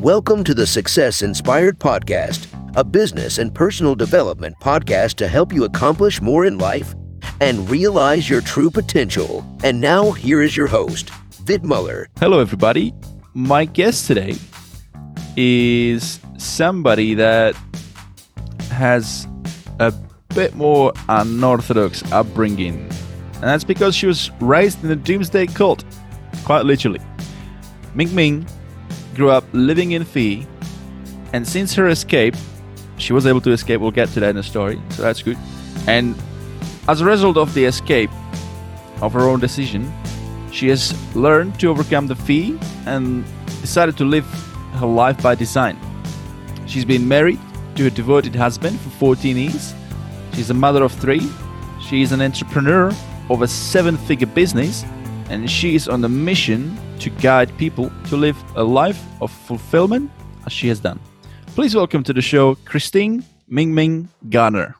Welcome to the Success Inspired Podcast, a business and personal development podcast to help you accomplish more in life and realize your true potential. And now, here is your host, Vid Muller. Hello, everybody. My guest today is somebody that has a bit more unorthodox upbringing. And that's because she was raised in the doomsday cult, quite literally. Ming Ming grew up living in Fee, and since her escape, she was able to escape. We'll get to that in the story, so that's good. And as a result of the escape of her own decision, she has learned to overcome the fee and decided to live her life by design. She's been married to a devoted husband for 14 years. She's a mother of three. She is an entrepreneur of a seven figure business, and she is on a mission to guide people to live a life of fulfillment as she has done. Please welcome to the show Christine Ming Ming Garner.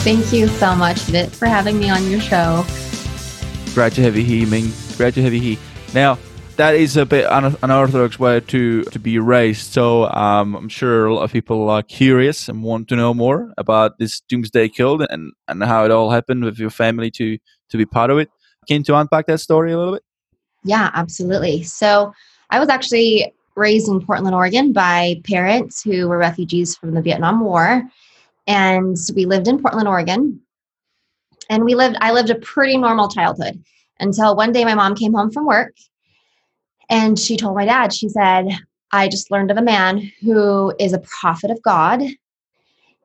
Thank you so much, Vit, for having me on your show. Great to have you here, Ming. Great to have you here. Now, that is a bit un- unorthodox way to, to be raised. So um, I'm sure a lot of people are curious and want to know more about this doomsday kill and, and how it all happened with your family to, to be part of it. Can you unpack that story a little bit? Yeah, absolutely. So I was actually raised in Portland, Oregon by parents who were refugees from the Vietnam War. And we lived in Portland, Oregon. And we lived, I lived a pretty normal childhood until one day my mom came home from work and she told my dad, she said, I just learned of a man who is a prophet of God.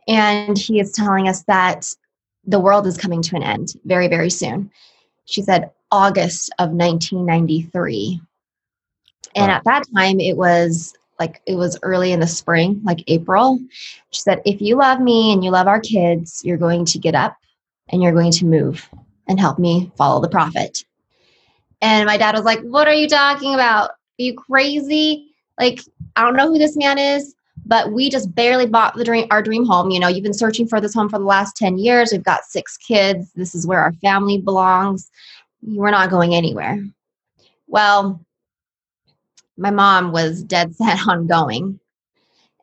And he is telling us that the world is coming to an end very, very soon. She said, August of 1993. And wow. at that time, it was like it was early in the spring, like April. She said, If you love me and you love our kids, you're going to get up and you're going to move and help me follow the prophet. And my dad was like, What are you talking about? Are you crazy? Like, I don't know who this man is, but we just barely bought the dream our dream home. You know, you've been searching for this home for the last 10 years. We've got six kids. This is where our family belongs. We're not going anywhere. Well, my mom was dead set on going.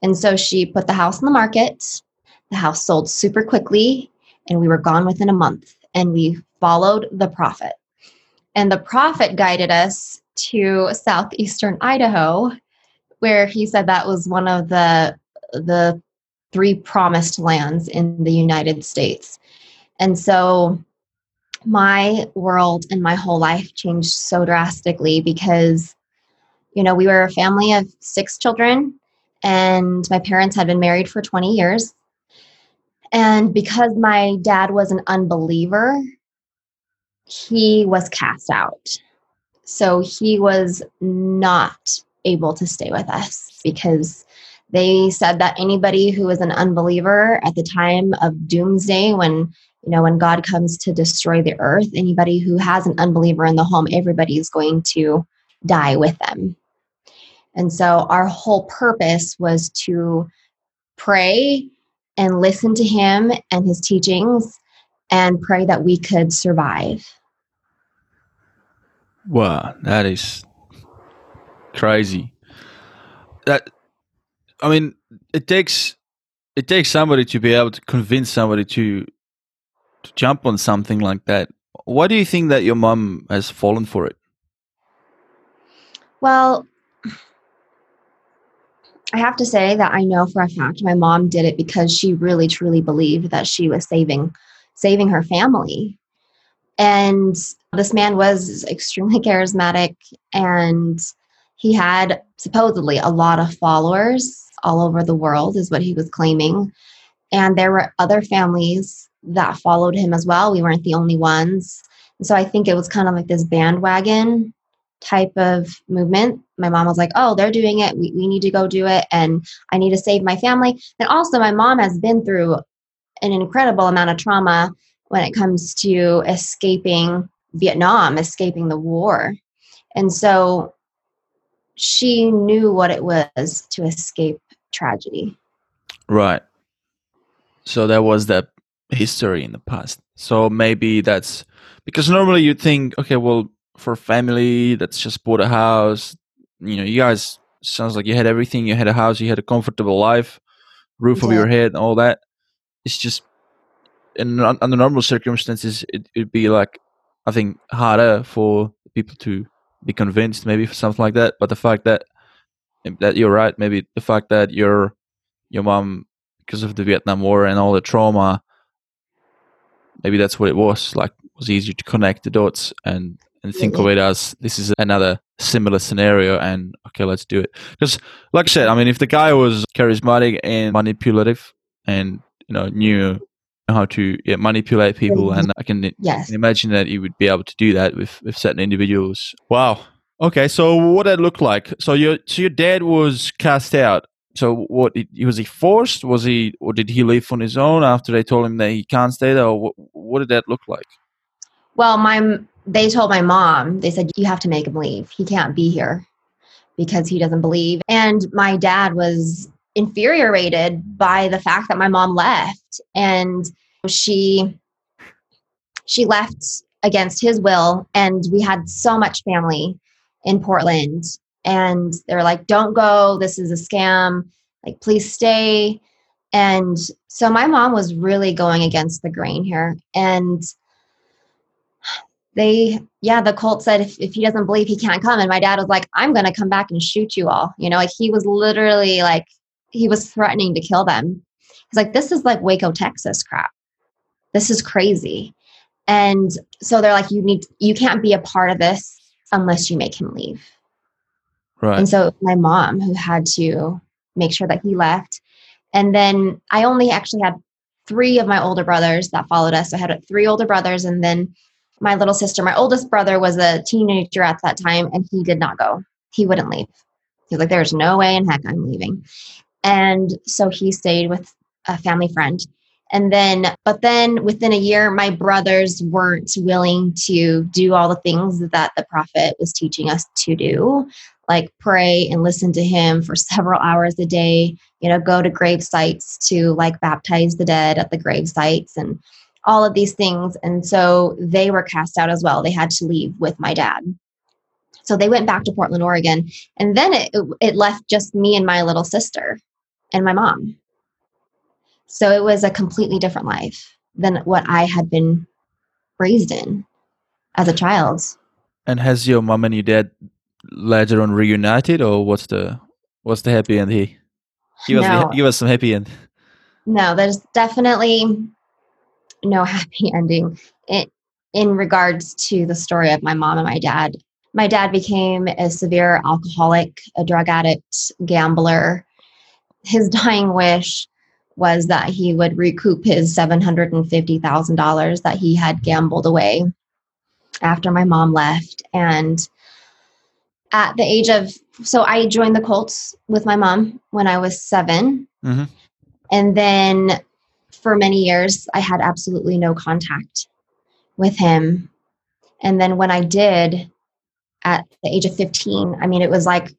And so she put the house on the market. The house sold super quickly, and we were gone within a month. And we followed the prophet. And the prophet guided us to southeastern Idaho, where he said that was one of the the three promised lands in the United States. And so my world and my whole life changed so drastically because you know, we were a family of six children and my parents had been married for 20 years. And because my dad was an unbeliever, he was cast out. So he was not able to stay with us because they said that anybody who was an unbeliever at the time of doomsday when you know when god comes to destroy the earth anybody who has an unbeliever in the home everybody is going to die with them and so our whole purpose was to pray and listen to him and his teachings and pray that we could survive Wow, that is crazy. That I mean, it takes it takes somebody to be able to convince somebody to to jump on something like that. Why do you think that your mom has fallen for it? Well, I have to say that I know for a fact my mom did it because she really truly believed that she was saving saving her family. And this man was extremely charismatic and he had supposedly a lot of followers all over the world, is what he was claiming. And there were other families that followed him as well. We weren't the only ones. And so I think it was kind of like this bandwagon type of movement. My mom was like, oh, they're doing it. We, we need to go do it. And I need to save my family. And also, my mom has been through an incredible amount of trauma when it comes to escaping Vietnam, escaping the war. And so she knew what it was to escape tragedy. Right. So there was that history in the past. So maybe that's because normally you'd think, okay, well, for a family that's just bought a house. You know, you guys sounds like you had everything. You had a house, you had a comfortable life, roof over your head, and all that. It's just in under normal circumstances, it, it'd be like I think harder for people to be convinced, maybe for something like that. But the fact that um, that you're right, maybe the fact that your your mom, because of the Vietnam War and all the trauma, maybe that's what it was. Like, it was easier to connect the dots and and think of mm-hmm. it as this is another similar scenario and okay let's do it because like i said i mean if the guy was charismatic and manipulative and you know knew how to yeah, manipulate people and i can Yes. imagine that you would be able to do that with with certain individuals wow okay so what did it look like so your so your dad was cast out so what he- was he forced was he or did he leave on his own after they told him that he can't stay there or what, what did that look like Well, my they told my mom. They said you have to make him leave. He can't be here because he doesn't believe. And my dad was infuriated by the fact that my mom left. And she she left against his will and we had so much family in Portland. And they're like don't go. This is a scam. Like please stay. And so my mom was really going against the grain here. And they yeah the cult said if, if he doesn't believe he can't come. And my dad was like i'm gonna come back and shoot you all. You know like he was literally like he was threatening to kill them he's like this is like waco texas crap this is crazy and so they're like you need you can't be a part of this unless you make him leave right and so my mom who had to make sure that he left. And then I only actually had three of my older brothers that followed us. I had three older brothers, and then my little sister. My oldest brother was a teenager at that time, and he did not go. He wouldn't leave. He was like, There's no way in heck I'm leaving. And so he stayed with a family friend. And then, but then within a year, my brothers weren't willing to do all the things that the prophet was teaching us to do like pray and listen to him for several hours a day you know go to grave sites to like baptize the dead at the grave sites and all of these things. And so they were cast out as well. They had to leave with my dad. So they went back to portland oregon. And then it, it left just me and my little sister and my mom so it was a completely different life than what i had been raised in as a child And has your mom and your dad later on reunited, or what's the what's the happy end here? Give us No. the, give us some happy end. No, there's definitely no happy ending in, in regards to the story of my mom and my dad. My dad became a severe alcoholic, a drug addict, gambler. His dying wish was that he would recoup his $750,000 that he had gambled away after my mom left. And at the age of, so I joined the Colts with my mom when I was 7 Mhm. and then for many years, I had absolutely no contact with him. And then when I did at the age of 15, I mean, it was like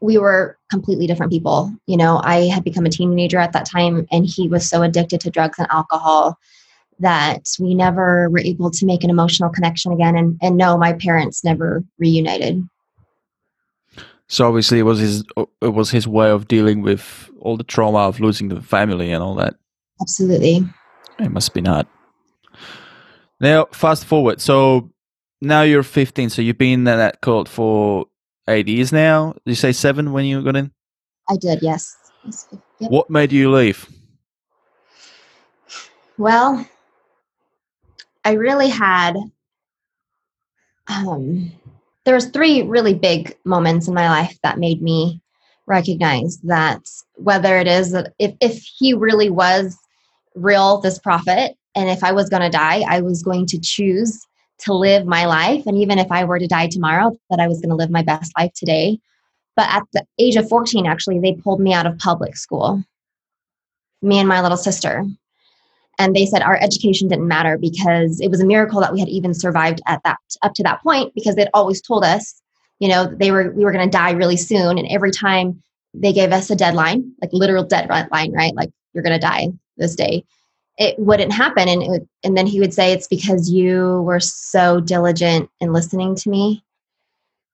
we were completely different people. You know, I had become a teenager at that time, and he was so addicted to drugs and alcohol that we never were able to make an emotional connection again. And, and no, my parents never reunited. So obviously, it was his it was his way of dealing with all the trauma of losing the family and all that. Absolutely. It must be not. Now, fast forward. So now you're 15. So you've been in that cult for eight years now. Did you say seven when you got in? I did, yes. Yep. What made you leave? Well, I really had um there was three really big moments in my life that made me recognize that whether it is that if if he really was real this prophet and if I was going to die, I was going to choose to live my life. And even if I were to die tomorrow that I was going to live my best life today. But at the age of 14 actually they pulled me out of public school. Me and my little sister. And they said our education didn't matter because it was a miracle that we had even survived at that up to that point because they'd always told us you know they were we were going to die really soon. And every time they gave us a deadline like literal deadline right? Like you're going to die this day it wouldn't happen. And, would, and then he would say, It's because you were so diligent in listening to me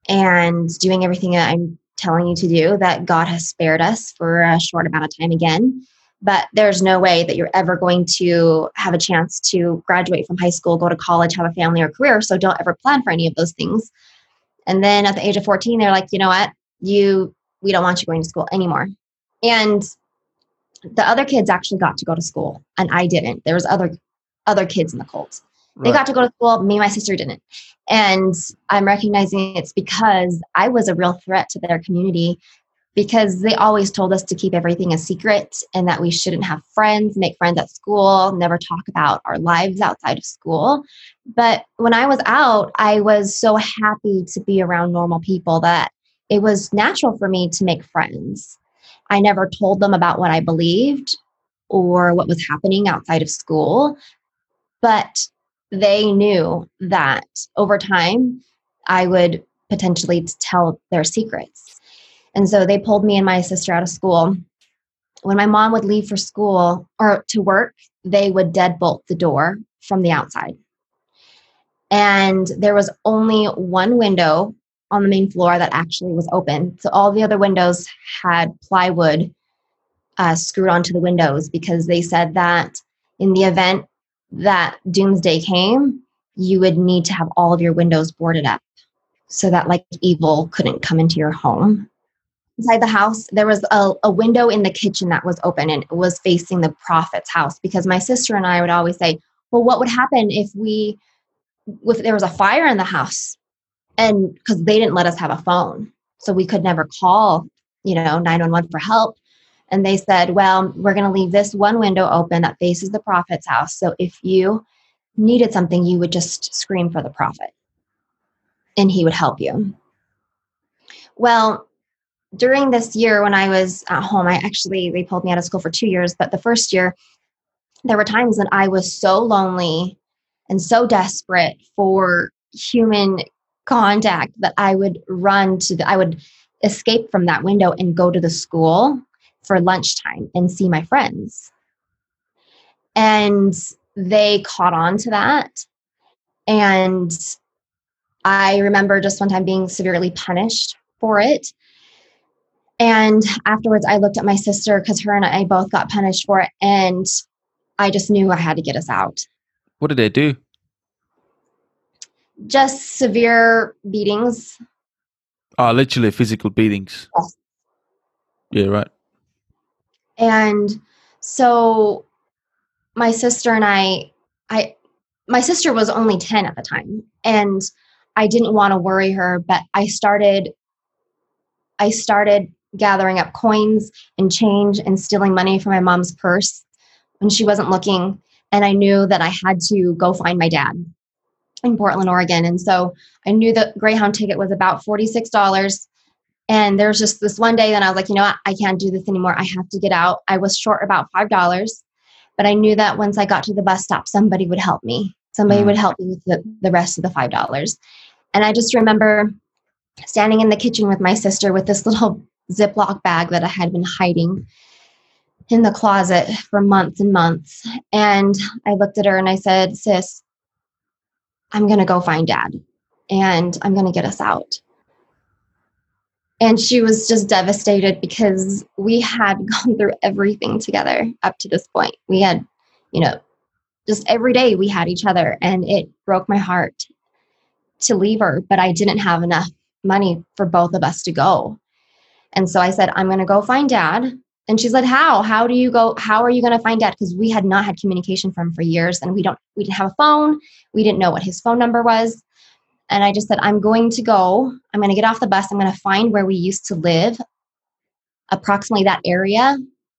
and doing everything that I'm telling you to do that God has spared us for a short amount of time again. But there's no way that you're ever going to have a chance to graduate from high school, go to college, have a family or career. So don't ever plan for any of those things. And then at the age of 14, they're like, you know what? You, we don't want you going to school anymore. And the other kids actually got to go to school and I didn't. There was other other kids in the cult. Right. They got to go to school, me and my sister didn't. And I'm recognizing it's because I was a real threat to their community because they always told us to keep everything a secret and that we shouldn't have friends, make friends at school, never talk about our lives outside of school. But when I was out, I was so happy to be around normal people that it was natural for me to make friends. I never told them about what I believed or what was happening outside of school, but they knew that over time I would potentially tell their secrets. And so they pulled me and my sister out of school. When my mom would leave for school or to work, they would deadbolt the door from the outside. And there was only one window on the main floor that actually was open. So all the other windows had plywood uh, screwed onto the windows because they said that in the event that doomsday came, you would need to have all of your windows boarded up so that like evil couldn't come into your home. Inside the house, there was a, a window in the kitchen that was open and it was facing the prophet's house because my sister and I would always say, well, what would happen if we, if there was a fire in the house? And because they didn't let us have a phone. So we could never call you know 911 for help. And they said well we're going to leave this one window open that faces the prophet's house. So if you needed something you would just scream for the prophet and he would help you. Well during this year when i was at home i actually they pulled me out of school for two years but the first year there were times when i was so lonely and so desperate for human contact that I would run to the, I would escape from that window and go to the school for lunchtime and see my friends. And they caught on to that. And I remember just one time being severely punished for it. And afterwards, I looked at my sister because her and I both got punished for it. And I just knew I had to get us out. What did they do? Just severe beatings. Oh, literally physical beatings. Yes. Yeah, right. And so my sister and I, I, my sister was only 10 at the time and I didn't want to worry her, but I started, I started gathering up coins and change and stealing money from my mom's purse when she wasn't looking. And I knew that I had to go find my dad in Portland, Oregon. And so I knew the Greyhound ticket was about $46. And there's just this one day that I was like, you know what? I can't do this anymore. I have to get out. I was short about $5, but I knew that once I got to the bus stop, somebody would help me. Somebody mm. would help me with the, the rest of the $5. And I just remember standing in the kitchen with my sister with this little Ziploc bag that I had been hiding in the closet for months and months. And I looked at her and I said, Sis, I'm going to go find dad and I'm going to get us out. And she was just devastated because we had gone through everything together up to this point. We had, you know, just every day we had each other, and it broke my heart to leave her, but I didn't have enough money for both of us to go. And so I said, I'm going to go find dad and she said, How? How do you go? How are you going to find dad? Because we had not had communication from for years and we don't, we didn't have a phone. We didn't know what his phone number was. And I just said, I'm going to go. I'm going to get off the bus. I'm going to find where we used to live, approximately that area.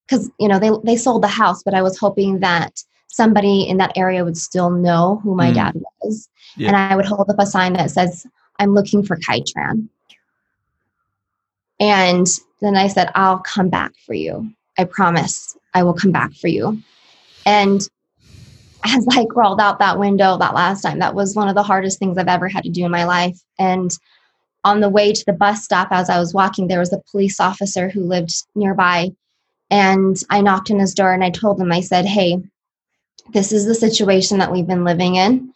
Because, you know, they, they sold the house, but I was hoping that somebody in that area would still know who my mm. dad was. Yeah. And I would hold up a sign that says, I'm looking for Kai Tran. And then I said, I'll come back for you. I promise I will come back for you. And as I crawled out that window that last time, that was one of the hardest things I've ever had to do in my life. And on the way to the bus stop, as I was walking, there was a police officer who lived nearby. And I knocked on his door and I told him, I said, Hey, this is the situation that we've been living in.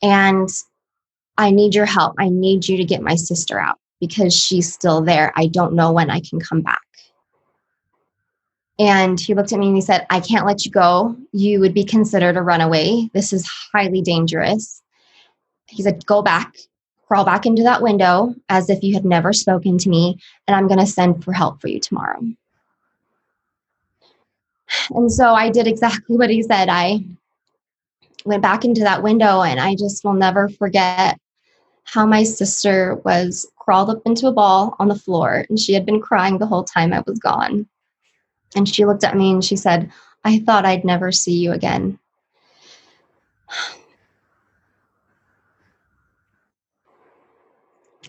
And I need your help. I need you to get my sister out because she's still there. I don't know when I can come back. And he looked at me and he said, I can't let you go. You would be considered a runaway. This is highly dangerous. He said, Go back, crawl back into that window as if you had never spoken to me, and I'm going to send for help for you tomorrow. And so I did exactly what he said. I went back into that window, and I just will never forget how my sister was crawled up into a ball on the floor, and she had been crying the whole time I was gone. And she looked at me and she said, I thought I'd never see you again.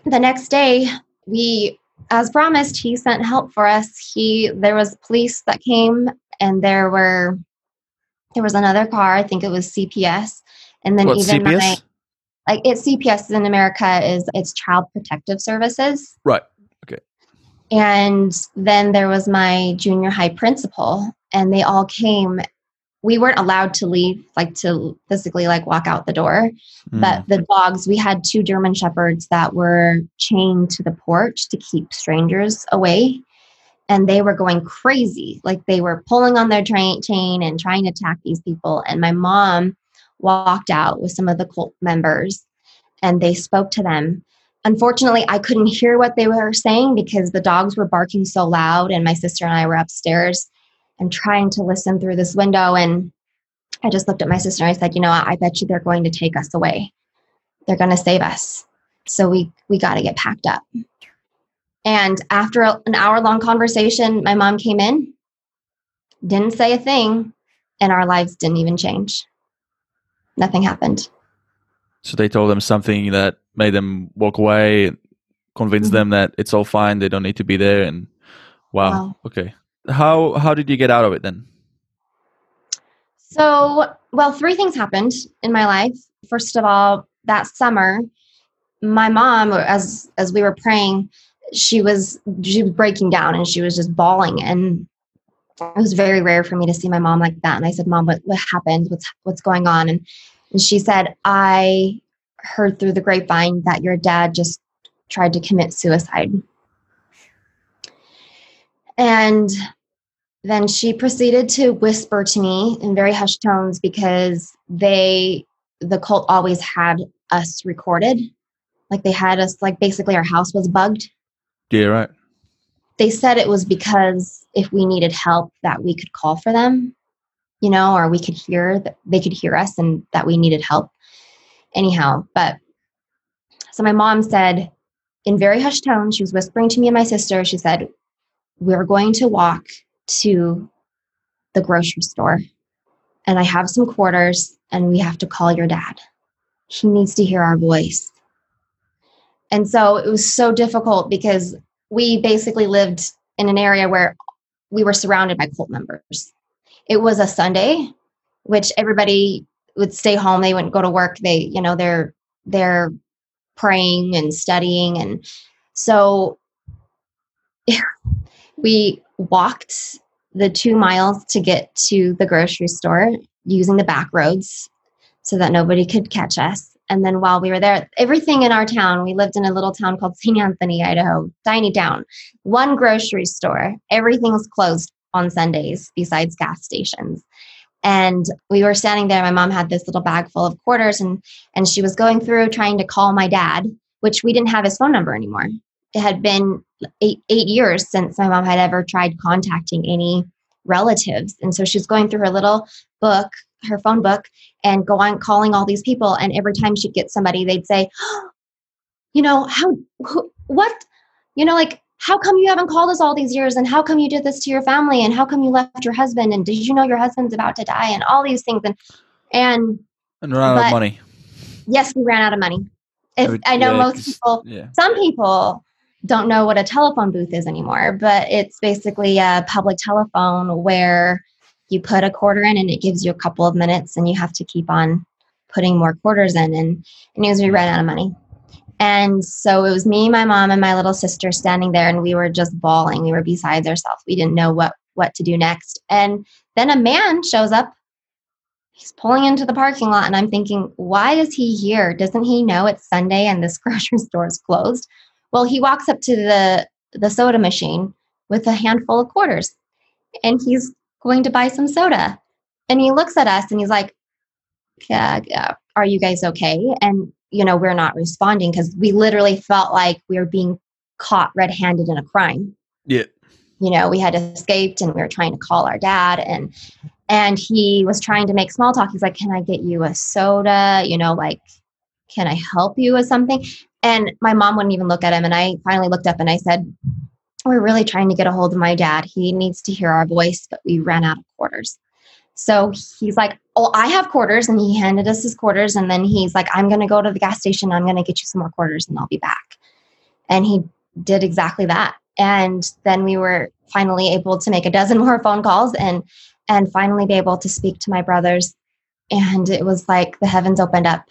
The next day, we as promised, he sent help for us. He there was police that came and there were there was another car, I think it was CPS. And then even CPS? my like it's CPS in America is it's Child Protective Services. Right. Okay. And then there was my junior high principal, and they all came. We weren't allowed to leave, like to physically like walk out the door. Mm. But the dogs, we had two German shepherds that were chained to the porch to keep strangers away. And they were going crazy. Like they were pulling on their train chain and trying to attack these people. And my mom walked out with some of the cult members and they spoke to them. Unfortunately i couldn't hear what they were saying because the dogs were barking so loud and my sister and i were upstairs and trying to listen through this window and i just looked at my sister and i said you know i bet you they're going to take us away. They're going to save us. So we we got to get packed up. And after an hour long conversation my mom came in didn't say a thing and our lives didn't even change nothing happened So they told them something that made them walk away, convince Mhm. them that it's all fine, they don't need to be there, and wow, Wow. okay. How how did you get out of it then? So, well, three things happened in my life. First of all, that summer, my mom, as as we were praying, she was she was breaking down and she was just bawling. And it was very rare for me to see my mom like that. And I said, "Mom, what what happened? What's what's going on?" And and she said, "I heard through the grapevine that your dad just tried to commit suicide." And then she proceeded to whisper to me in very hushed tones because they the cult always had us recorded like they had us like basically our house was bugged Yeah, right. they said it was because if we needed help that we could call for them you know or we could hear that they could hear us and that we needed help. Anyhow but so my mom said in very hushed tones she was whispering to me and my sister she said we're going to walk to the grocery store and i have some quarters and we have to call your dad. He needs to hear our voice. And so it was so difficult because we basically lived in an area where we were surrounded by cult members. It was a Sunday, which everybody would stay home. They wouldn't go to work. They, you know, they're they're praying and studying, and so we walked the two miles to get to the grocery store using the back roads so that nobody could catch us. And then while we were there, everything in our town, we lived in a little town called St. Anthony, Idaho, tiny town, one grocery store. Everything was closed on Sundays besides gas stations. And we were standing there. My mom had this little bag full of quarters and and she was going through trying to call my dad, which we didn't have his phone number anymore. It had been eight eight years since my mom had ever tried contacting any relatives. And so she's going through her little book, her phone book, and go on calling all these people. And every time she'd get somebody, they'd say, you know, how, who, what, you know, like, how come you haven't called us all these years? And how come you did this to your family? And how come you left your husband? And did you know your husband's about to die? And all these things. And, and And run out of money. yes, we ran out of money. If, Every- oh, I know yeah, most people, Yeah. some people don't know what a telephone booth is anymore, but it's basically a public telephone where you put a quarter in and it gives you a couple of minutes and you have to keep on putting more quarters in and, and as we ran out of money. And so it was me, my mom, and my little sister standing there, and we were just bawling. We were besides ourselves. We didn't know what what to do next. And then a man shows up he's pulling into the parking lot and I'm thinking, why is he here? Doesn't he know it's Sunday and this grocery store is closed? Well, he walks up to the the soda machine with a handful of quarters and he's going to buy some soda. And he looks at us and he's like, yeah, yeah, are you guys okay? And you know, we're not responding because we literally felt like we were being caught red-handed in a crime. Yeah. You know, we had escaped and we were trying to call our dad and and he was trying to make small talk. He's like, "Can I get you a soda? You know, like can I help you with something?" And my mom wouldn't even look at him and I finally looked up and I said, "We're really trying to get a hold of my dad. He needs to hear our voice, but we ran out of quarters." So he's like, Oh, I have quarters. And he handed us his quarters. And then he's like, I'm going to go to the gas station. I'm going to get you some more quarters and I'll be back. And he did exactly that. And then we were finally able to make a dozen more phone calls and and finally be able to speak to my brothers. And it was like the heavens opened up.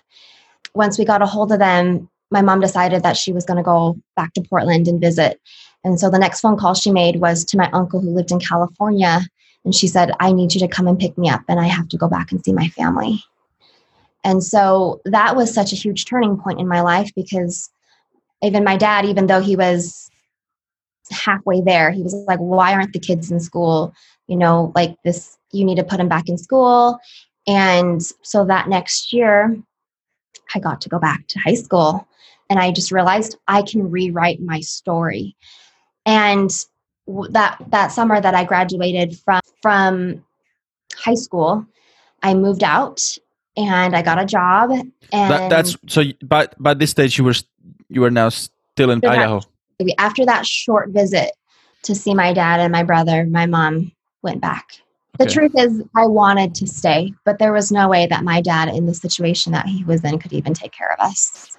Once we got a hold of them, my mom decided that she was going to go back to Portland and visit. And so the next phone call she made was to my uncle who lived in California and she said, I need you to come and pick me up, and I have to go back and see my family. And so that was such a huge turning point in my life because even my dad, even though he was halfway there, he was like, Why aren't the kids in school? You know, like this, you need to put them back in school. And so that next year, I got to go back to high school and I just realized I can rewrite my story. And that that summer that I graduated from from high school, I moved out and I got a job. And that, that's so. By by this stage, you were you were now still in Idaho. That, after that short visit to see my dad and my brother, my mom went back. The truth is, I wanted to stay, but there was no way that my dad, in the situation that he was in, could even take care of us.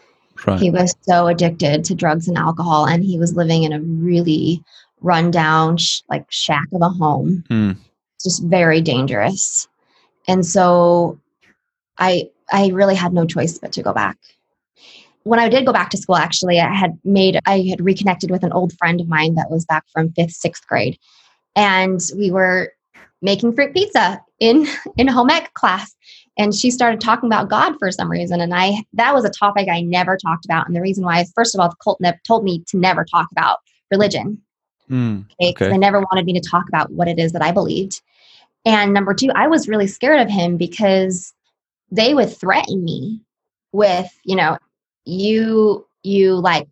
Right. He was so addicted to drugs and alcohol, and he was living in a really rundown, sh- like shack of a home. Mm. Just very dangerous. And so I I really had no choice but to go back. When I did go back to school, actually, I had made I had reconnected with an old friend of mine that was back from fifth, sixth grade. And we were making fruit pizza in in home ec class and she started talking about god for some reason and i that was a topic i never talked about and the reason why is first of all the cult ne- told me to never talk about religion Mm, okay. They never wanted me to talk about what it is that I believed. And number two, I was really scared of him because they would threaten me with, you know, you, you like,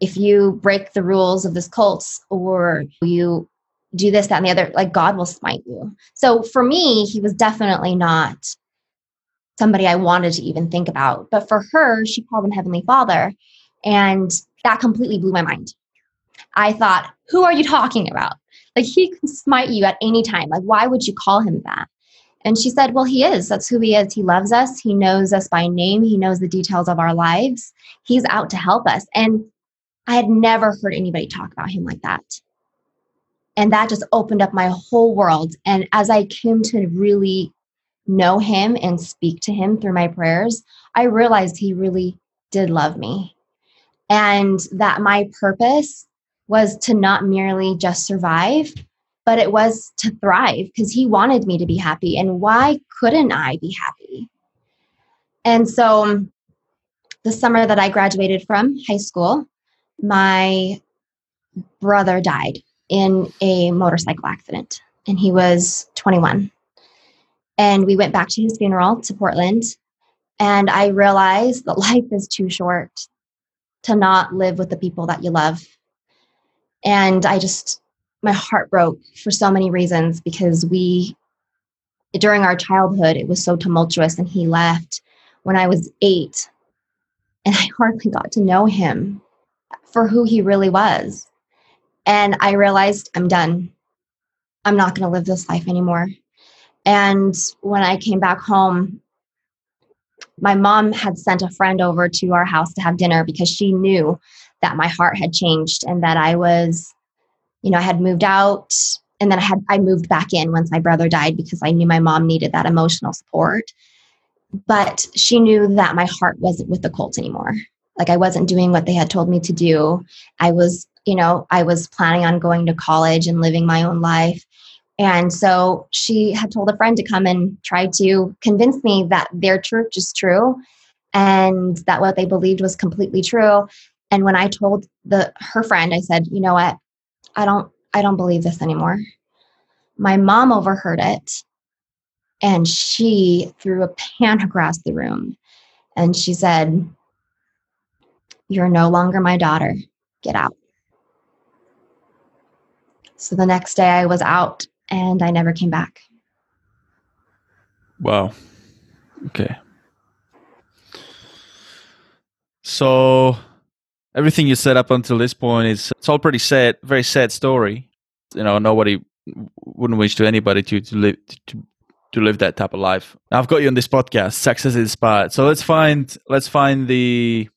if you break the rules of this cult or you do this, that, and the other, like God will smite you. So for me, he was definitely not somebody I wanted to even think about. But for her, she called him Heavenly Father. And that completely blew my mind. I thought, who are you talking about? Like he can smite you at any time. Like, why would you call him that? And she said, Well, he is. That's who he is. He loves us. He knows us by name. He knows the details of our lives. He's out to help us. And I had never heard anybody talk about him like that. And that just opened up my whole world. And as I came to really know him and speak to him through my prayers, I realized he really did love me. And that my purpose was to not merely just survive, but it was to thrive because he wanted me to be happy. And why couldn't I be happy? And so the summer that I graduated from high school, my brother died in a motorcycle accident, and he was 21. And we went back to his funeral to Portland. And I realized that life is too short to not live with the people that you love and I just, my heart broke for so many reasons because we, during our childhood, it was so tumultuous and he left when I was eight. And I hardly got to know him for who he really was. And I realized I'm done. I'm not going to live this life anymore. And when I came back home, my mom had sent a friend over to our house to have dinner because she knew that my heart had changed and that I was, you know, I had moved out and then I had I moved back in once my brother died because I knew my mom needed that emotional support. But she knew that my heart wasn't with the cult anymore. Like I wasn't doing what they had told me to do. I was, you know, I was planning on going to college and living my own life. And so she had told a friend to come and try to convince me that their church is true and that what they believed was completely true. And when I told the her friend, I said, "You know what? I don't I don't believe this anymore." My mom overheard it and she threw a pan across the room and she said, You're no longer my daughter. Get out. So the next day I was out and I never came back. Wow. Okay. So everything you said up until this point is it's all pretty sad, very sad story. You know, nobody wouldn't wish to anybody to to live to, to live that type of life. I've got you on this podcast, success inspired. So let's find let's find the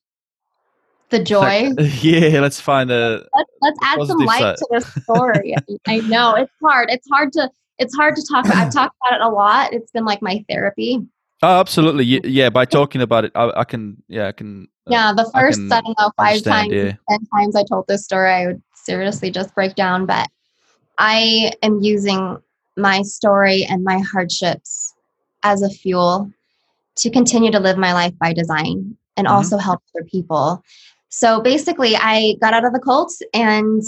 the joy. yeah, let's find a. Let's, let's add some light side. to this story. I know it's hard. It's hard to it's hard to talk about. I've talked about it a lot. It's been like my therapy. Oh, absolutely. Yeah, by talking about it, I, I can. Yeah, I can. Uh, yeah, the first I, I don't know five times, yeah. ten times I told this story, I would seriously just break down. But I am using my story and my hardships as a fuel to continue to live my life by design and mm-hmm. also help other people. So basically, I got out of the cult and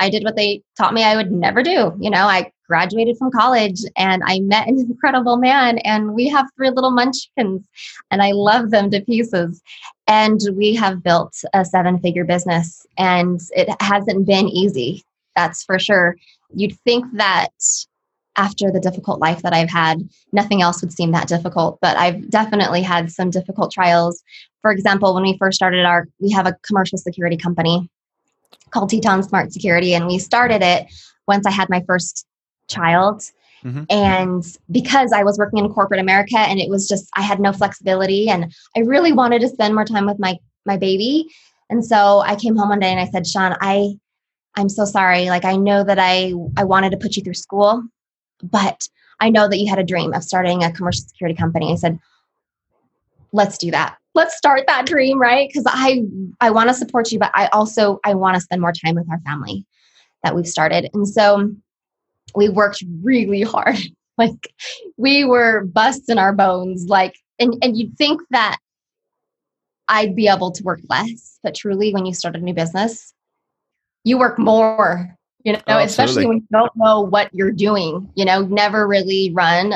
I did what they taught me I would never do. You know, I graduated from college and I met an incredible man, and we have three little munchkins, and I love them to pieces. And we have built a seven figure business, and it hasn't been easy, that's for sure. You'd think that after the difficult life that I've had, nothing else would seem that difficult. But I've definitely had some difficult trials. For example, when we first started our, we have a commercial security company called Teton Smart Security, and we started it once I had my first child. Mm-hmm. And because I was working in corporate America and it was just, I had no flexibility and I really wanted to spend more time with my, my baby. And so I came home one day and I said, Sean, I, I'm so sorry. Like I know that I, I wanted to put you through school but I know that you had a dream of starting a commercial security company. I said, let's do that. Let's start that dream, right? Because I I want to support you, but I also I want to spend more time with our family that we've started. And so we worked really hard. Like we were busts in our bones. Like and, and you'd think that I'd be able to work less, but truly when you start a new business, you work more you know, oh, especially when you don't know what you're doing, you know, never really run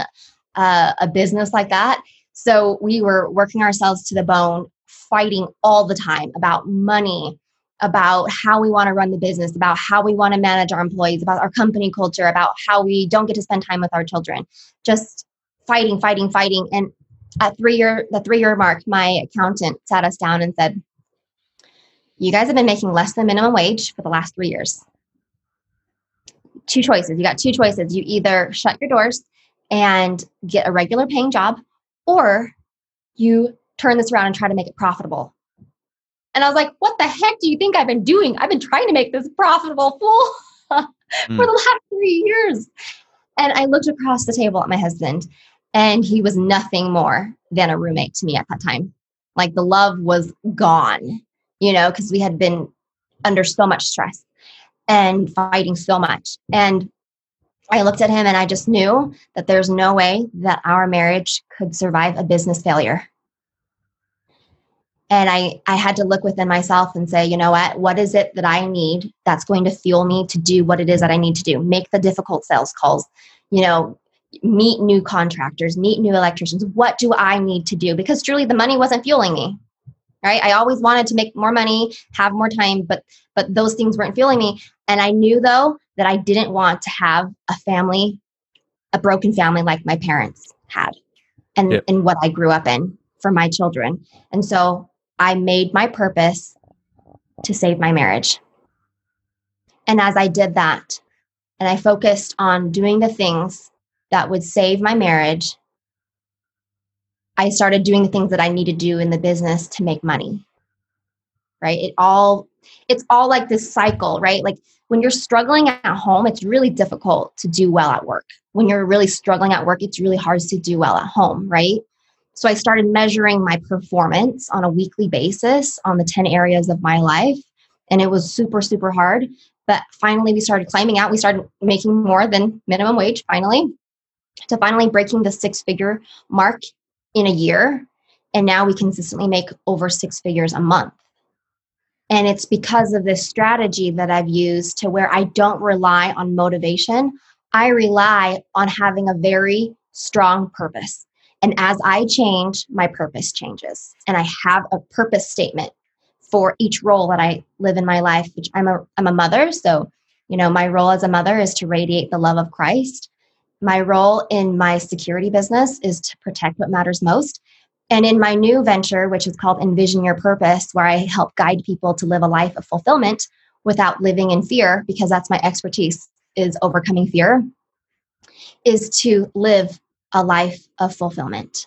uh, a business like that. So we were working ourselves to the bone, fighting all the time about money, about how we want to run the business, about how we want to manage our employees, about our company culture, about how we don't get to spend time with our children. Just fighting, fighting, fighting. And at three year, the three year mark, my accountant sat us down and said, "You guys have been making less than minimum wage for the last three years two choices. You got two choices. You either shut your doors and get a regular paying job, or you turn this around and try to make it profitable. And I was like, what the heck do you think I've been doing? I've been trying to make this profitable fool for mm. the last three years. And I looked across the table at my husband, and he was nothing more than a roommate to me at that time. Like the love was gone, you know, because we had been under so much stress and fighting so much. And I looked at him and I just knew that there's no way that our marriage could survive a business failure. And I, I had to look within myself and say, you know what? What is it that I need that's going to fuel me to do what it is that I need to do? Make the difficult sales calls, you know, meet new contractors, meet new electricians. What do I need to do? Because truly the money wasn't fueling me right? I always wanted to make more money have more time but but those things weren't fueling me. And i knew though that i didn't want to have a family a broken family like my parents had and yep. and what i grew up in for my children. And so i made my purpose to save my marriage. And as i did that and i focused on doing the things that would save my marriage I started doing the things that I need to do in the business to make money. Right? It all it's all like this cycle, right? Like when you're struggling at home, it's really difficult to do well at work. When you're really struggling at work, it's really hard to do well at home, right? So I started measuring my performance on a weekly basis on the 10 areas of my life. And it was super, super hard. But finally, we started climbing out. We started making more than minimum wage finally, to finally breaking the six figure mark in a year. And now we consistently make over six figures a month. And it's because of this strategy that I've used to where I don't rely on motivation. I rely on having a very strong purpose. And as I change, my purpose changes. And I have a purpose statement for each role that I live in my life, which I'm a I'm a mother, so you know, my role as a mother is to radiate the love of Christ. My role in my security business is to protect what matters most. And in my new venture, which is called Envision Your Purpose, where I help guide people to live a life of fulfillment without living in fear, because that's my expertise is overcoming fear, is to live a life of fulfillment.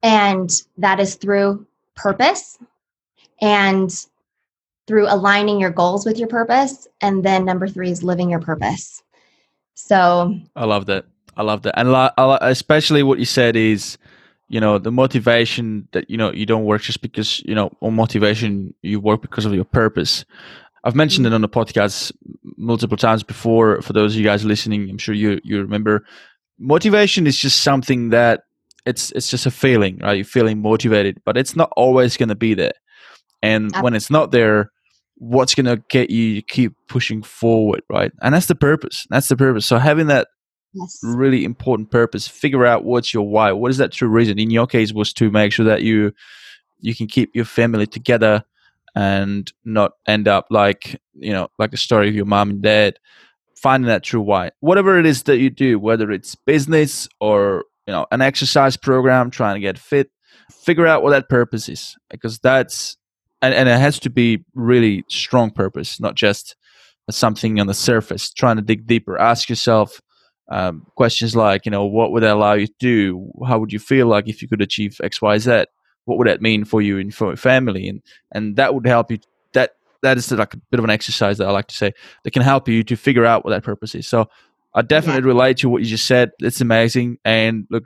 And that is through purpose and through aligning your goals with your purpose. And then number three is living your purpose. So I love that. I love that. And especially what you said is, you know, the motivation that, you know, you don't work just because, you know, on motivation, you work because of your purpose. I've mentioned it mm-hmm. on the podcast multiple times before. For those of you guys listening, I'm sure you you remember. Motivation is just something that it's it's just a feeling, right? You're feeling motivated, but it's not always going to be there. And when it's not there, what's going to get you to keep pushing forward, right? And that's the purpose. That's the purpose. So having that yes. really important purpose, figure out what's your why. What is that true reason? In your case, was to make sure that you you can keep your family together and not end up like you know like the story of your mom and dad finding that true why whatever it is that you do whether it's business or you know an exercise program trying to get fit figure out what that purpose is because that's and, and it has to be really strong purpose not just something on the surface trying to dig deeper. Ask yourself um, questions like you know what would that allow you to do? How would you feel like if you could achieve xyz what would that mean for you and for your family? And and that would help you that that is like a bit of an exercise that i like to say that can help you to figure out what that purpose is. So i definitely yeah. relate to what you just said. It's amazing. And look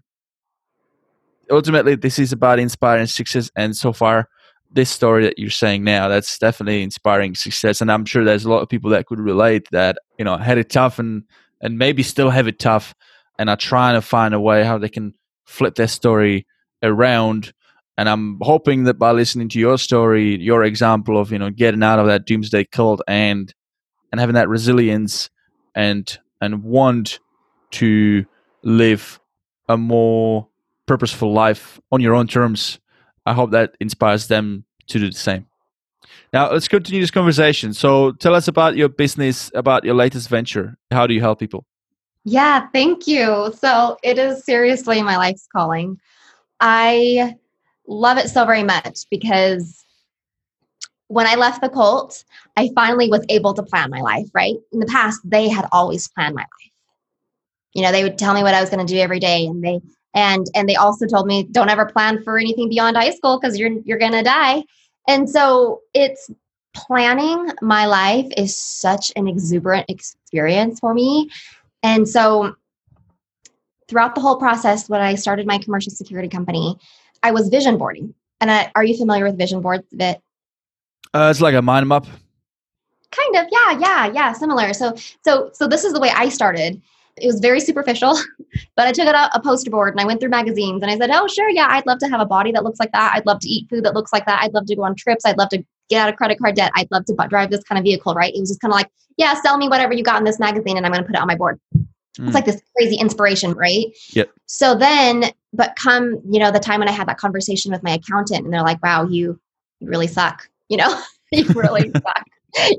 ultimately this is about inspiring success. And so far this story that you're saying now that's definitely inspiring success and i'm sure there's a lot of people that could relate that you know had it tough and and maybe still have it tough and are trying to find a way how they can flip their story around and I'm hoping that by listening to your story, your example of you know getting out of that doomsday cult and and having that resilience and and want to live a more purposeful life on your own terms, I hope that inspires them to do the same. Now let's continue this conversation. So tell us about your business, about your latest venture. How do you help people? Yeah, thank you. So it is seriously my life's calling. I love it so very much because when I left the cult, I finally was able to plan my life, right? In the past, they had always planned my life. You know, they would tell me what I was going to do every day and they and and they also told me don't ever plan for anything beyond high school because you're you're going to die. And so it's planning my life is such an exuberant experience for me. And so throughout the whole process when I started my commercial security company, I was vision boarding. And I, are you familiar with vision boards That Uh, it's like a mind map. Kind of, yeah, yeah, yeah, similar. So, so, so this is the way I started. It was very superficial, but I took it out a poster board and I went through magazines and I said, "Oh, sure, yeah, I'd love to have a body that looks like that. I'd love to eat food that looks like that. I'd love to go on trips. I'd love to get out of credit card debt. I'd love to drive this kind of vehicle." Right? It was just kind of like, "Yeah, sell me whatever you got in this magazine, and I'm going to put it on my board." Mm. It's like this crazy inspiration, right? Yep. So then, but come, you know, the time when I had that conversation with my accountant and they're like, wow, you, you really suck. You know, you really suck.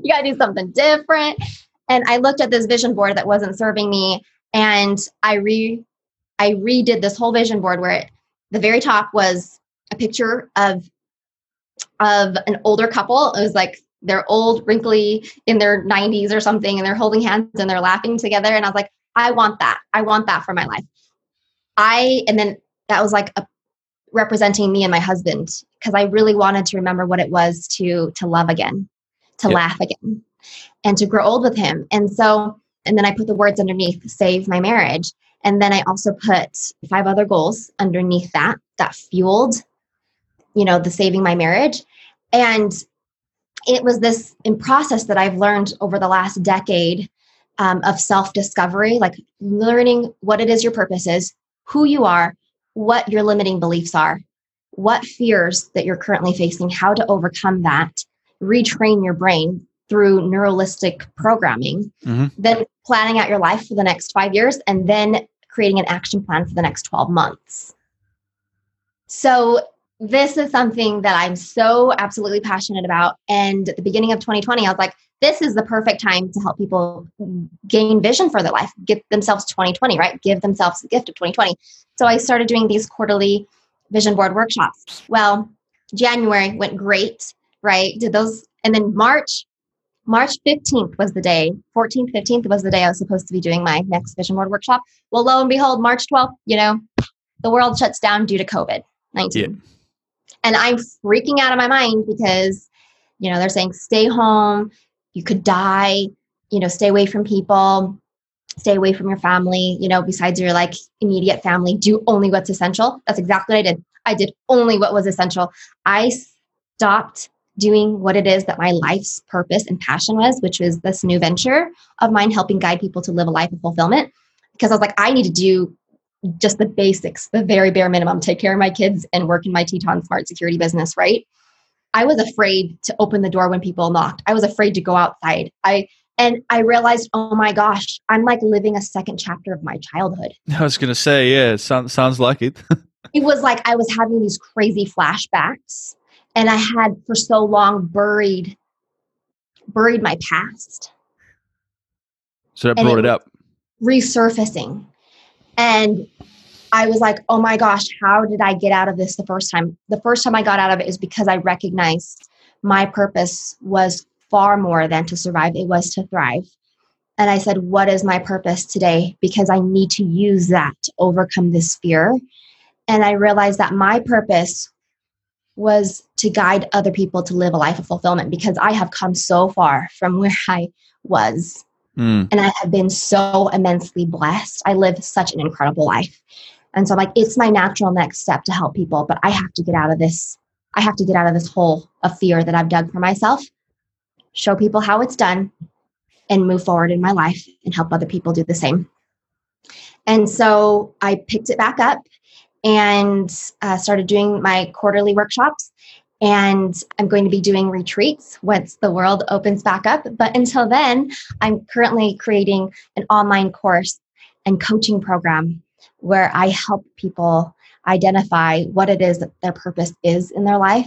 You got to do something different. And I looked at this vision board that wasn't serving me and I re, I redid this whole vision board where it, the very top was a picture of, of an older couple. It was like they're old, wrinkly in their 90s or something, and they're holding hands and they're laughing together. And I was like, I want that. I want that for my life. I, and then that was like a, representing me and my husband because I really wanted to remember what it was to to love again, to yep. laugh again, and to grow old with him. And so, and then I put the words underneath save my marriage. And then I also put five other goals underneath that that fueled, you know, the saving my marriage. And it was this in process that I've learned over the last decade um, of self discovery, like learning what it is your purpose is, who you are, what your limiting beliefs are, what fears that you're currently facing, how to overcome that, retrain your brain through neuralistic programming, mm-hmm. then planning out your life for the next five years, and then creating an action plan for the next 12 months. So, this is something that I'm so absolutely passionate about. And at the beginning of 2020, I was like, this is the perfect time to help people gain vision for their life, give themselves 2020, right? Give themselves the gift of 2020. So I started doing these quarterly vision board workshops. Well, January went great, right? Did those, and then March, March 15th was the day, 14th, 15th was the day I was supposed to be doing my next vision board workshop. Well, lo and behold, March 12th, you know, the world shuts down due to COVID 19. Yeah. And I'm freaking out of my mind because, you know, they're saying stay home, you could die, you know, stay away from people, stay away from your family, you know, besides your like immediate family, do only what's essential. That's exactly what I did. I did only what was essential. I stopped doing what it is that my life's purpose and passion was, which was this new venture of mine helping guide people to live a life of fulfillment. Because I was like, I need to do just the basics, the very bare minimum, take care of my kids and work in my Teton smart security business, right? I was afraid to open the door when people knocked. I was afraid to go outside. I and I realized, oh my gosh, I'm like living a second chapter of my childhood. I was gonna say, yeah, sounds sounds like it. it was like I was having these crazy flashbacks, and I had for so long buried buried my past. So that brought it, it up. Resurfacing. And I was like, oh my gosh, how did I get out of this the first time? The first time I got out of it is because I recognized my purpose was far more than to survive, it was to thrive. And I said, what is my purpose today? Because I need to use that to overcome this fear. And I realized that my purpose was to guide other people to live a life of fulfillment because I have come so far from where I was. Mm. And I have been so immensely blessed. I live such an incredible life. And so I'm like, it's my natural next step to help people, but I have to get out of this. I have to get out of this hole of fear that I've dug for myself, show people how it's done, and move forward in my life and help other people do the same. And so I picked it back up and uh, started doing my quarterly workshops. And I'm going to be doing retreats once the world opens back up. But until then, I'm currently creating an online course and coaching program where I help people identify what it is that their purpose is in their life,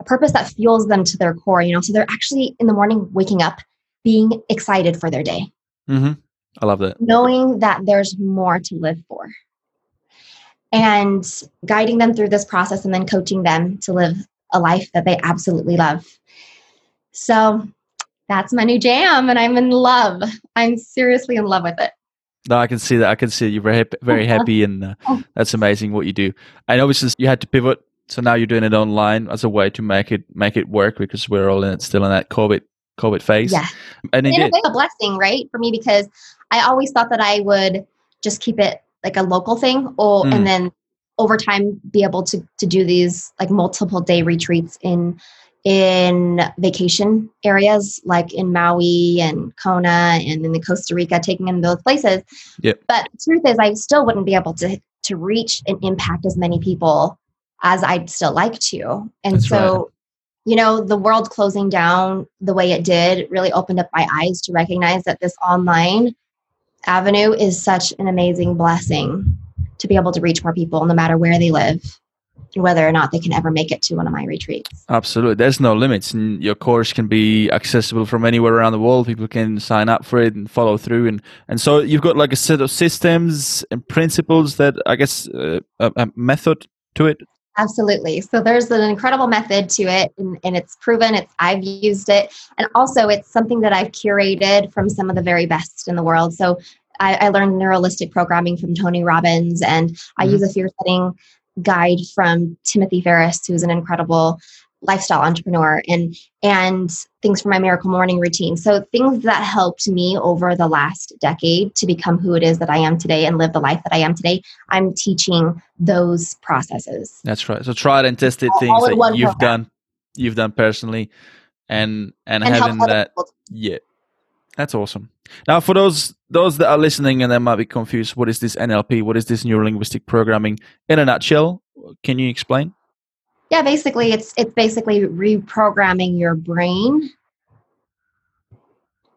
a purpose that fuels them to their core, you know, so they're actually in the morning waking up being excited for their day. Mm-hmm. I love that. Knowing that there's more to live for. And guiding them through this process and then coaching them to live a life that they absolutely love. So that's my new jam, and I'm in love. I'm seriously in love with it. No, I can see that. I can see you're very happy, very happy, and uh, that's amazing what you do. And obviously, you had to pivot, so now you're doing it online as a way to make it make it work because we're all in it, still in that COVID COVID phase. Yeah, and it a, a blessing, right, for me because I always thought that I would just keep it like a local thing, or mm. and then over time be able to to do these like multiple day retreats in in vacation areas like in Maui and Kona and in the Costa Rica, taking in those places. Yep. But the truth is, I still wouldn't be able to to reach and impact as many people as I'd still like to. And That's so, right. you know, the world closing down the way it did really opened up my eyes to recognize that this online avenue is such an amazing blessing to be able to reach more people no matter where they live whether or not they can ever make it to one of my retreats. Absolutely. There's no limits. And your course can be accessible from anywhere around the world. People can sign up for it and follow through. And, and so you've got like a set of systems and principles that I guess uh, a, a, method to it. Absolutely. So there's an incredible method to it and, and it's proven it's I've used it. And also it's something that I've curated from some of the very best in the world. So I, I learned neuralistic programming from Tony Robbins and I mm-hmm. use a fear setting guide from Timothy Ferriss, who's an incredible lifestyle entrepreneur and and things for my miracle morning routine. So things that helped me over the last decade to become who it is that i am today and live the life that i am today i'm teaching those processes. That's right. So tried and tested things that you've program. done you've done personally and and, and having that yeah. That's awesome. Now for those those that are listening and they might be confused what is this nlp what is this neurolinguistic programming? In a nutshell can you explain Yeah, basically, it's it's basically reprogramming your brain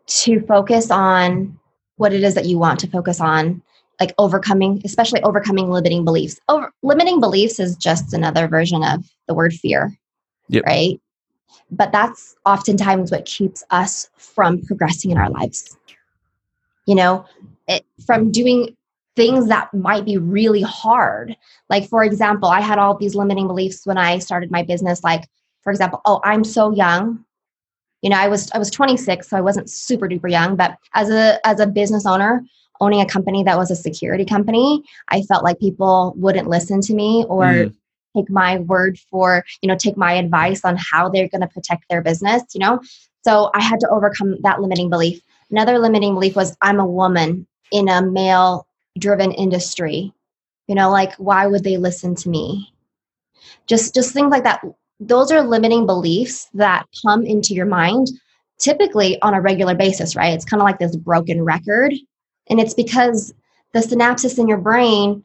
to focus on what it is that you want to focus on, like overcoming, especially overcoming limiting beliefs. Over limiting beliefs is just another version of the word fear, Yep. right? But that's oftentimes what keeps us from progressing in our lives. You know, it, from doing things that might be really hard. Like, for example, I had all these limiting beliefs when I started my business. Like, for example, oh, I'm so young. You know, I was I was 26, so I wasn't super duper young. But as a as a business owner, owning a company that was a security company, I felt like people wouldn't listen to me or Mm. take my word for you know take my advice on how they're going to protect their business. You know, so I had to overcome that limiting belief. Another limiting belief was I'm a woman in a male driven industry you know like why would they listen to me? Just just things like that. Those are limiting beliefs that come into your mind typically on a regular basis right? It's kind of like this broken record. And it's because the synapses in your brain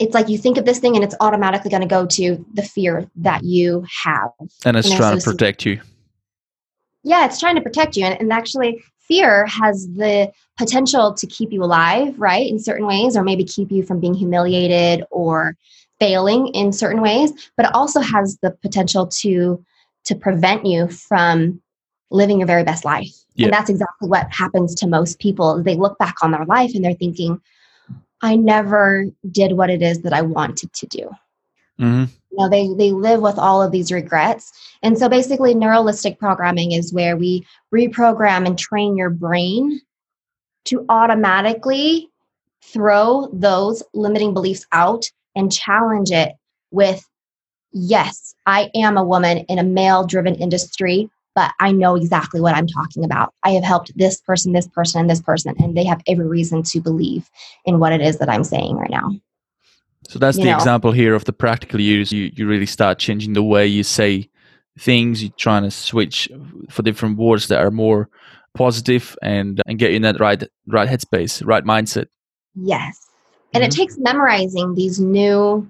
it's like you think of this thing and it's automatically going to go to the fear that you have. And it's And trying to protect you. Yeah it's trying to protect you. And, and actually fear has the potential to keep you alive right in certain ways or maybe keep you from being humiliated or failing in certain ways but it also has the potential to to prevent you from living your very best life. Yeah. and that's exactly what happens to most people. They look back on their life and they're thinking i never did what it is that i wanted to do. Hmm you know they they live with all of these regrets. And so basically neuralistic programming is where we reprogram and train your brain to automatically throw those limiting beliefs out and challenge it with yes i am a woman in a male driven industry but i know exactly what i'm talking about. I have helped this person this person and this person and they have every reason to believe in what it is that i'm saying right now So that's the know. example here of the practical use. You you really start changing the way you say things. You're trying to switch for different words that are more positive and and get you in that right right headspace, right mindset. Yes. And Mhm. it takes memorizing these new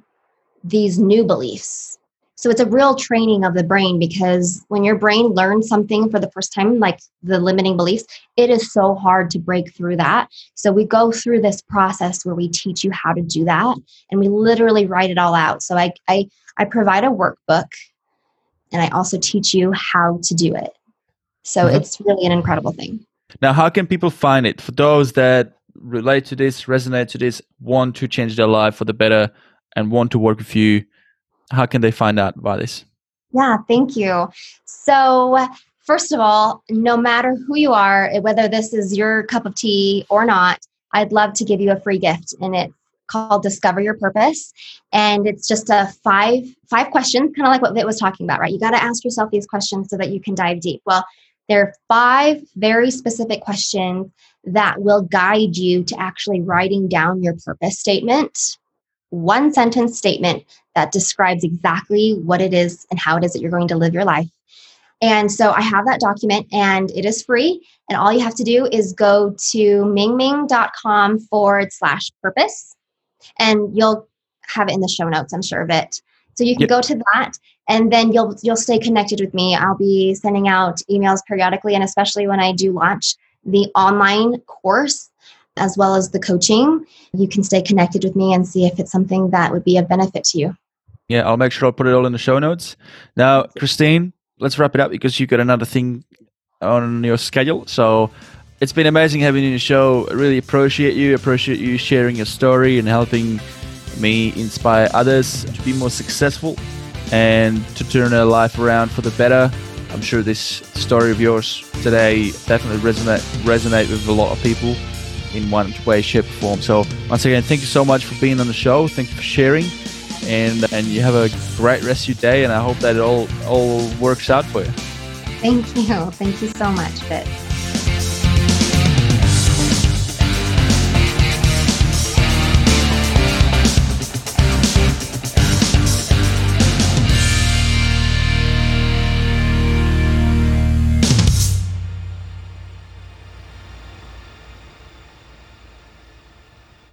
these new beliefs. So it's a real training of the brain because when your brain learns something for the first time like the limiting beliefs, it is so hard to break through that. So we go through this process where we teach you how to do that and we literally write it all out. So I I I provide a workbook and I also teach you how to do it. So Mhm. it's really an incredible thing. Now, how can people find it for those that relate to this, resonate to this, want to change their life for the better, and want to work with you? How can they find out about this? Yeah, thank you. So, first of all, no matter who you are, whether this is your cup of tea or not, I'd love to give you a free gift and it's called Discover Your Purpose. And it's just a five five questions, kind of like what Vit was talking about, right? You got to ask yourself these questions so that you can dive deep. Well, there are five very specific questions that will guide you to actually writing down your purpose statement. One sentence statement that describes exactly what it is and how it is that you're going to live your life. And so I have that document and it is free. And all you have to do is go to mingming.com forward slash purpose and you'll have it in the show notes, I'm sure of it. So you can Yep. go to that and then you'll you'll stay connected with me. I'll be sending out emails periodically and especially when I do launch the online course as well as the coaching, you can stay connected with me and see if it's something that would be of benefit to you. Yeah, I'll make sure I'll put it all in the show notes. Now, Christine, let's wrap it up because you've got another thing on your schedule. So it's been amazing having you in the show. I really appreciate you. Appreciate you sharing your story and helping me inspire others to be more successful and to turn their life around for the better. I'm sure this story of yours today definitely resonate resonate with a lot of people in one way, shape, or form. So once again, thank you so much for being on the show. Thank you for sharing and and you have a great rest of your day and i hope that it all all works out for you Thank you. Thank you so much, Fitz.